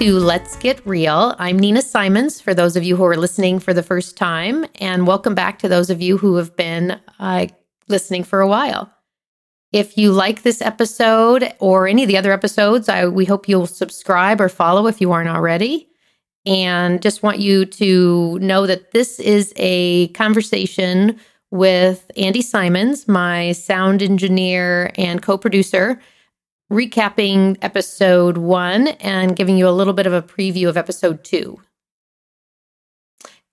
To Let's Get Real. I'm Nina Simons, for those of you who are listening for the first time, and welcome back to those of you who have been uh, listening for a while. If you like this episode or any of the other episodes, I, we hope you'll subscribe or follow if you aren't already. And just want you to know that this is a conversation with Andy Simons, my sound engineer and co producer, recapping episode one and giving you a little bit of a preview of episode two.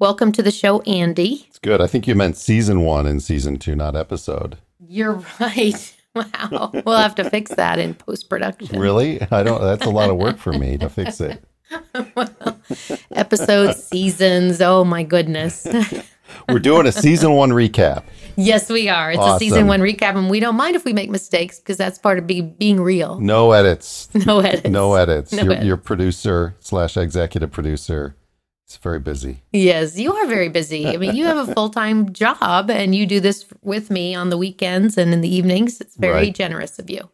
Welcome to the show, Andy. It's good. I think you meant season one and season two, not episode. You're right. Wow. we'll have to fix that in post production. Really? I don't, that's a lot of work for me to fix it. well, episode seasons. Oh my goodness. We're doing a season one recap. Yes, we are. It's Awesome. a season one recap, and we don't mind if we make mistakes because that's part of be, being real. No edits. No edits. No edits. No your, edits. your producer slash executive producer is very busy. Yes, you are very busy. I mean, you have a full time job, and you do this with me on the weekends and in the evenings. It's very Right. generous of you.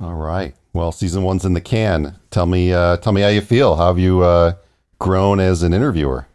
All right. Well, season one's in the can. Tell me, uh, tell me how you feel. How have you uh, grown as an interviewer?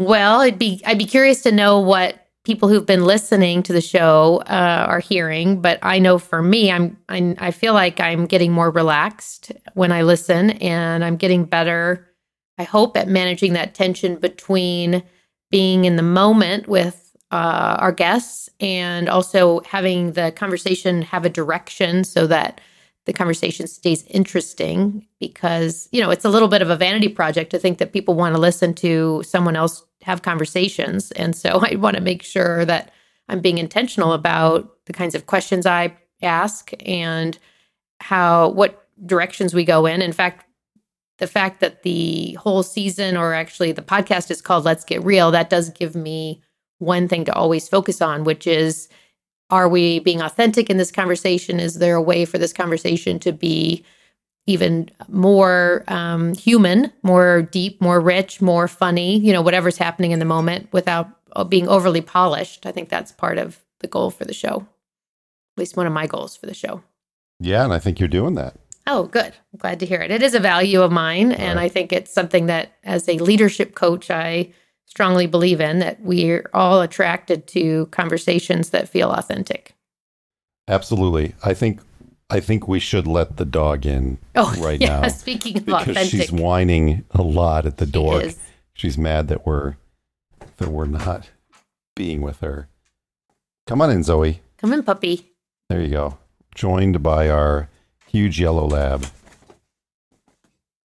Well, I'd be I'd be curious to know what people who've been listening to the show uh, are hearing. But I know for me, I'm I, I feel like I'm getting more relaxed when I listen, and I'm getting better. I hope at managing that tension between being in the moment with uh, our guests and also having the conversation have a direction so that the conversation stays interesting because you know it's a little bit of a vanity project to think that people want to listen to someone else have conversations. And so i want to make sure that i'm being intentional about the kinds of questions i ask and how what directions we go in. In fact the fact that the whole season or actually the podcast is called let's get real that does give me one thing to always focus on which is are we being authentic in this conversation? Is there a way for this conversation to be even more um, human more deep more rich more funny you know whatever's happening in the moment without uh, being overly polished i think that's part of the goal for the show at least one of my goals for the show Yeah, and I think you're doing that. Oh, good. I'm glad to hear it. It is a value of mine. And Right. I think it's something that, as a leadership coach, I strongly believe in that we're all attracted to conversations that feel authentic. Absolutely. I think I think we should let the dog in Oh, right yeah. now Speaking of because authentic, she's whining a lot at the door. is. She's mad that we're that we're not being with her. Come on in, Zoe. come in, puppy. There you go. Joined by our huge yellow lab.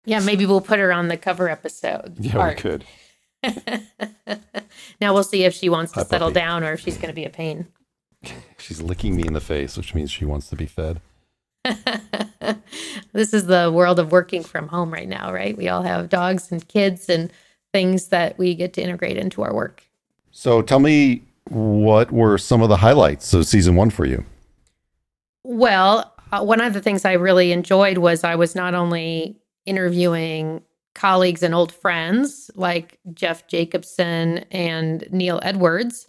Yeah, maybe we'll put her on the cover episode. Yeah, art. we could. now we'll see if she wants to Hi, settle puppy. down or if she's going to be a pain. She's licking me in the face, which means she wants to be fed. this is the world of working from home right now, right? We all have dogs and kids and things that we get to integrate into our work. So tell me what were some of the highlights of season one for you? Well, uh, one of the things I really enjoyed was I was not only interviewing colleagues and old friends like Jeff Jacobson and Neil Edwards,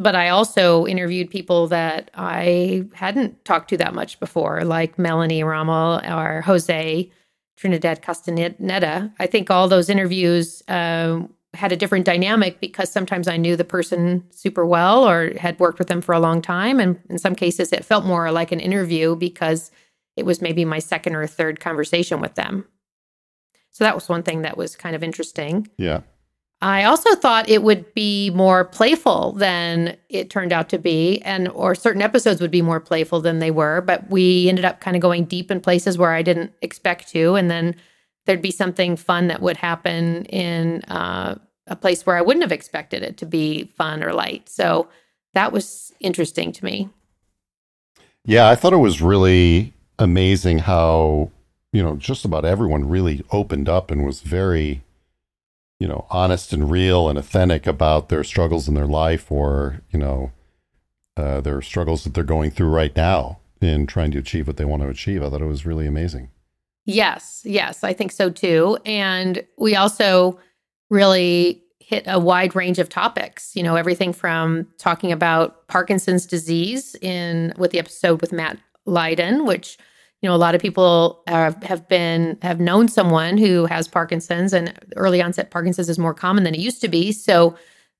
but I also interviewed people that I hadn't talked to that much before, like Melanie Rommel or Jose Trinidad Castaneda. I think all those interviews um, had a different dynamic because sometimes I knew the person super well or had worked with them for a long time. And in some cases, it felt more like an interview because it was maybe my second or third conversation with them. So that was one thing that was kind of interesting. Yeah. I also thought it would be more playful than it turned out to be, and or certain episodes would be more playful than they were. But we ended up kind of going deep in places where I didn't expect to, and then there'd be something fun that would happen in uh, a place where I wouldn't have expected it to be fun or light. So that was interesting to me. Yeah, I thought it was really amazing how, you know, just about everyone really opened up and was very, you know, honest and real and authentic about their struggles in their life or, you know, uh, their struggles that they're going through right now in trying to achieve what they want to achieve. I thought it was really amazing. Yes, yes, I think so too. And we also really hit a wide range of topics, you know, everything from talking about Parkinson's disease in with the episode with Matt Leiden, which you know, a lot of people have, have been have known someone who has Parkinson's, and early onset Parkinson's is more common than it used to be. So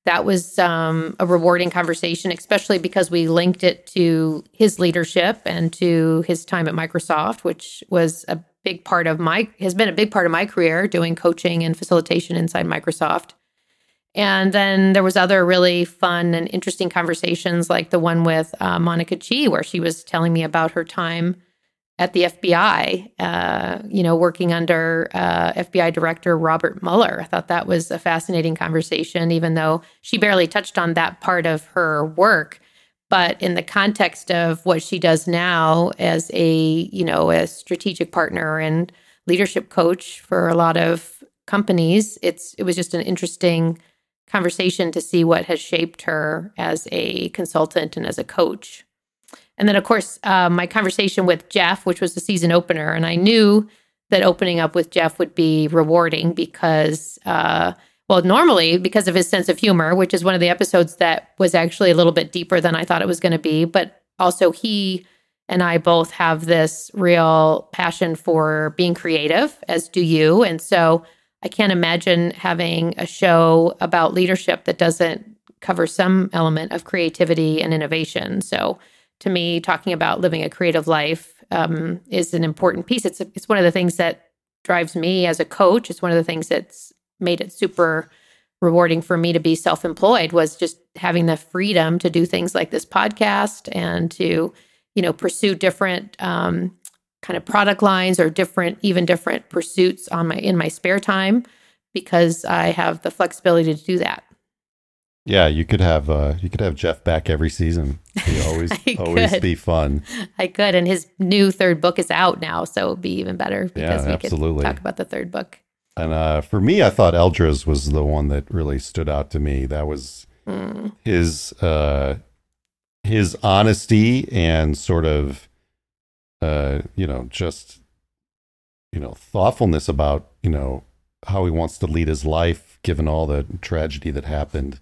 that was um, a rewarding conversation, especially because we linked it to his leadership and to his time at Microsoft, which was a big part of my has been a big part of my career doing coaching and facilitation inside Microsoft. And then there was other really fun and interesting conversations, like the one with uh, Monica chi where she was telling me about her time at the FBI, uh, you know, working under uh, FBI Director Robert Mueller. I thought that was a fascinating conversation, even though she barely touched on that part of her work. But in the context of what she does now as a, you know, a strategic partner and leadership coach for a lot of companies, it's it was just an interesting conversation to see what has shaped her as a consultant and as a coach. And then, of course, uh, my conversation with Jeff, which was the season opener, and I knew that opening up with Jeff would be rewarding because, uh, well, normally because of his sense of humor, which is one of the episodes that was actually a little bit deeper than I thought it was going to be, but also he and I both have this real passion for being creative, as do you. And so I can't imagine having a show about leadership that doesn't cover some element of creativity and innovation. So, to me, talking about living a creative life um, is an important piece. It's a, it's one of the things that drives me as a coach. It's one of the things that's made it super rewarding for me to be self-employed was just having the freedom to do things like this podcast and to you know pursue different um, kind of product lines or different even different pursuits on my in my spare time because I have the flexibility to do that. Yeah, you could have uh, you could have Jeff back every season. He always always be fun. I could, and his new third book is out now, so it'd be even better because yeah, we absolutely. could talk about the third book. And uh, for me, I thought Eldra's was the one that really stood out to me. That was mm. his uh, his honesty and sort of uh, you know, just you know, thoughtfulness about you know how he wants to lead his life given all the tragedy that happened.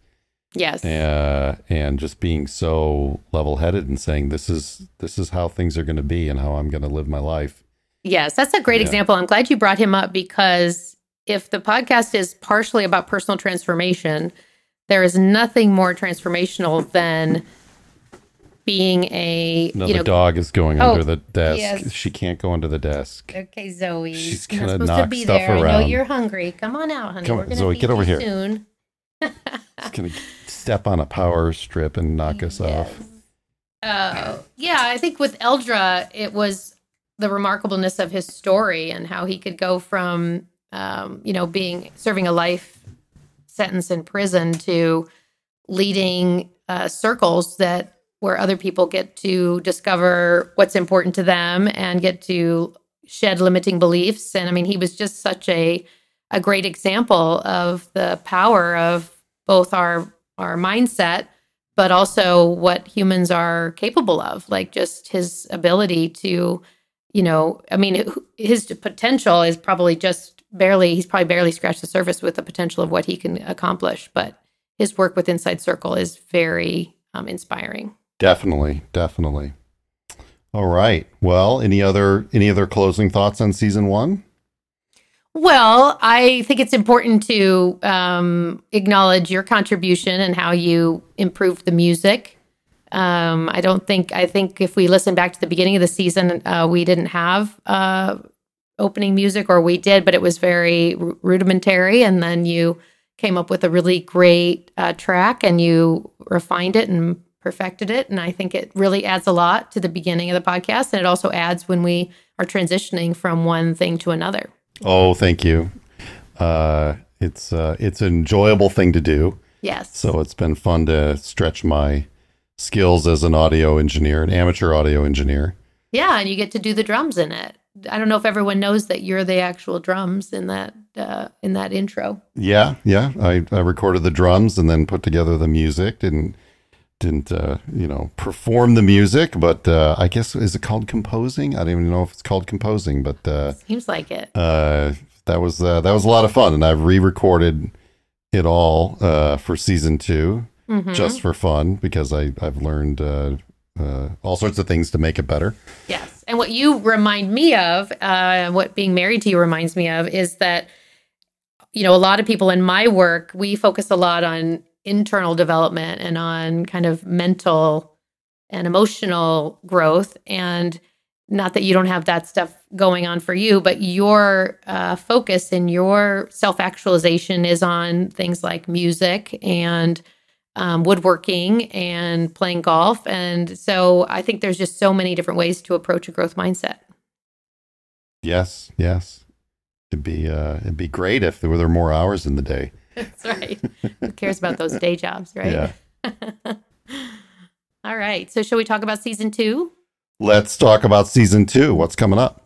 Yes. Uh, and just being so level-headed and saying this is this is how things are going to be and how I'm going to live my life. Yes, that's a great yeah. example. I'm glad you brought him up because if the podcast is partially about personal transformation, there is nothing more transformational than being a no, you the know, dog is going oh, under the desk. Yes. She can't go under the desk. Okay, Zoe. She's gonna knock to be stuff there. around. I know you're hungry. Come on out, honey. Come on, Zoe, get over here. Soon. She's gonna step on a power strip and knock us yes. off. Uh, yeah, I think with Eldra, it was the remarkableness of his story and how he could go from, um, you know, being serving a life sentence in prison to leading uh, circles that where other people get to discover what's important to them and get to shed limiting beliefs. And I mean, he was just such a a great example of the power of both our our mindset, but also what humans are capable of. Like just his ability to, you know, I mean, his potential is probably just barely. He's probably barely scratched the surface with the potential of what he can accomplish. But his work with Inside Circle is very um, inspiring. Definitely, definitely. All right. Well, any other any other closing thoughts on season one? Well, I think it's important to um, acknowledge your contribution and how you improved the music. Um, I don't think I think if we listen back to the beginning of the season, uh, we didn't have uh, opening music, or we did, but it was very r- rudimentary. And then you came up with a really great uh, track, and you refined it and perfected it. And I think it really adds a lot to the beginning of the podcast. And it also adds when we are transitioning from one thing to another. Oh, thank you. Uh, it's uh, it's an enjoyable thing to do. Yes. So it's been fun to stretch my skills as an audio engineer, an amateur audio engineer. Yeah, and you get to do the drums in it. I don't know if everyone knows that you're the actual drums in that uh, in that intro. Yeah, yeah. I, I recorded the drums and then put together the music and didn't uh, you know perform the music, but uh, I guess is it called composing? I don't even know if it's called composing, but uh, seems like it. Uh, that was uh, that was a lot of fun, and I've re-recorded it all uh, for season 2 mm-hmm. just for fun because I I've learned all sorts of things to make it better. Yes, and And what you remind me of, uh, what being married to you reminds me of, is that, you know, a lot of people in my work, we focus a lot on internal development and on kind of mental and emotional growth. And not that you don't have that stuff going on for you, but your uh, focus and your self actualization is on things like music and um, woodworking and playing golf. And so I think there's just so many different ways to approach a growth mindset. Yes, yes. It'd be uh, it'd be great if there were more hours in the day. That's right. Who cares about those day jobs, right? Yeah. All right. So, shall we talk about season two? Let's talk about season two. What's coming up?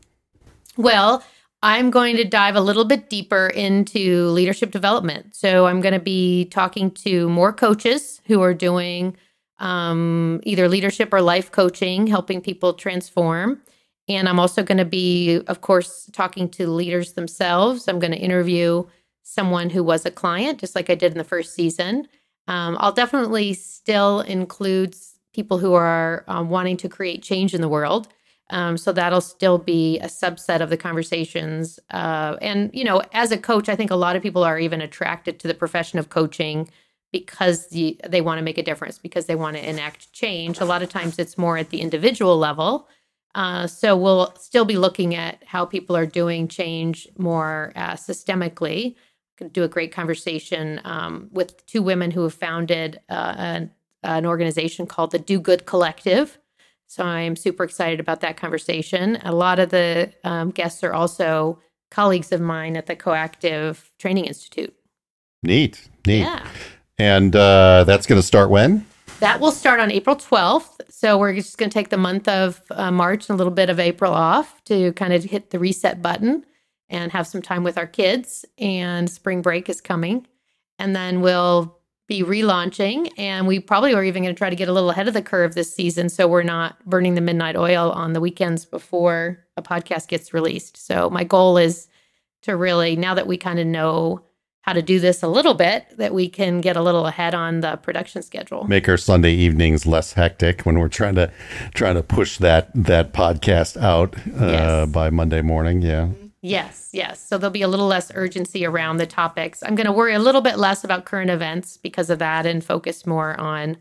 Well, I'm going to dive a little bit deeper into leadership development. So, I'm going to be talking to more coaches who are doing um, either leadership or life coaching, helping people transform. And I'm also going to be, of course, talking to leaders themselves. I'm going to interview someone who was a client, just like I did in the first season. Um, I'll definitely still include people who are um, wanting to create change in the world. Um, so that'll still be a subset of the conversations. Uh, and, you know, as a coach, I think a lot of people are even attracted to the profession of coaching because the, they want to make a difference, because they want to enact change. A lot of times it's more at the individual level. Uh, so we'll still be looking at how people are doing change more uh, systemically. Do a great conversation um, with two women who have founded uh, an an organization called the Do Good Collective. So I'm super excited about that conversation. A lot of the um, guests are also colleagues of mine at the Coactive Training Institute. Neat, neat. Yeah. And uh, that's going to start when? That will start on April 12th. So we're just going to take the month of uh, March and a little bit of April off to kind of hit the reset button and have some time with our kids. And spring break is coming. And then we'll be relaunching, and we probably are even going to try to get a little ahead of the curve this season, so we're not burning the midnight oil on the weekends before a podcast gets released. So my goal is to really, now that we kind of know how to do this a little bit, that we can get a little ahead on the production schedule. Make our Sunday evenings less hectic when we're trying to trying to push that that podcast out uh, Yes. by Monday morning. Yeah. Yes, yes. So there'll be a little less urgency around the topics. I'm going to worry a little bit less about current events because of that and focus more on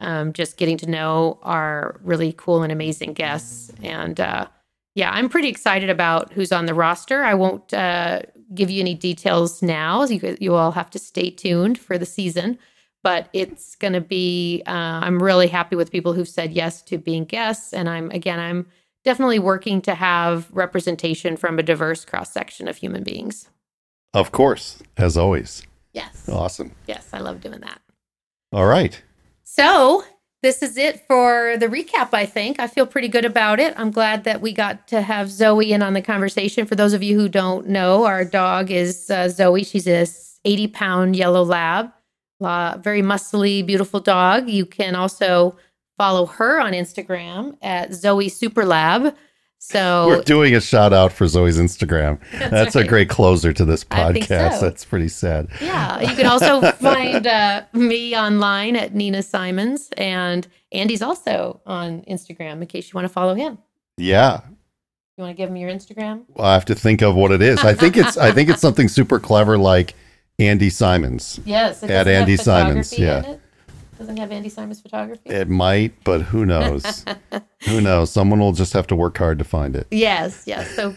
um, just getting to know our really cool and amazing guests. And uh, yeah, I'm pretty excited about who's on the roster. I won't uh, give you any details now. You, you all have to stay tuned for the season. But it's going to be, uh, I'm really happy with people who've said yes to being guests. And I'm, again, I'm, definitely working to have representation from a diverse cross section of human beings. Of course, as always. Yes. Awesome. Yes, I love doing that. All right. So, this is it for the recap, I think. I feel pretty good about it. I'm glad that we got to have Zoe in on the conversation. For those of you who don't know, our dog is uh, Zoe. She's a 80 pound yellow lab, uh, very muscly, beautiful dog. You can also follow her on Instagram at Zoe Superlab. So We're doing a shout out for Zoe's Instagram. That's, a right. great closer to this podcast. so. That's pretty sad. Yeah, you can also find uh, me online at Nina Simons, and Andy's also on Instagram in case you want to follow him. Yeah. You want to give him your Instagram? I have to think of what it is. I think it's I think it's something super clever like Andy Simons. Yes, At Andy Simons, yeah. Doesn't have Andy Simons photography. It might, but who knows? who knows? Someone will just have to work hard to find it. Yes, yes. So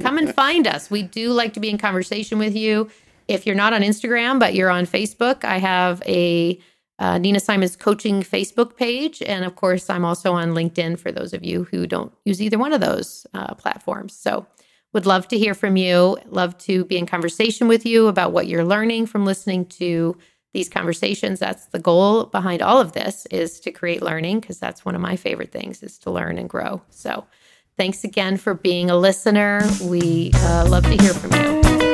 come and find us. We do like to be in conversation with you. If you're not on Instagram, but you're on Facebook, I have a uh, Nina Simons coaching Facebook page. And of course, I'm also on LinkedIn for those of you who don't use either one of those uh, platforms. So would love to hear from you. Love to be in conversation with you about what you're learning from listening to these conversations. That's the goal behind all of this is to create learning because that's one of my favorite things is to learn and grow. So thanks again for being a listener. We uh, love to hear from you.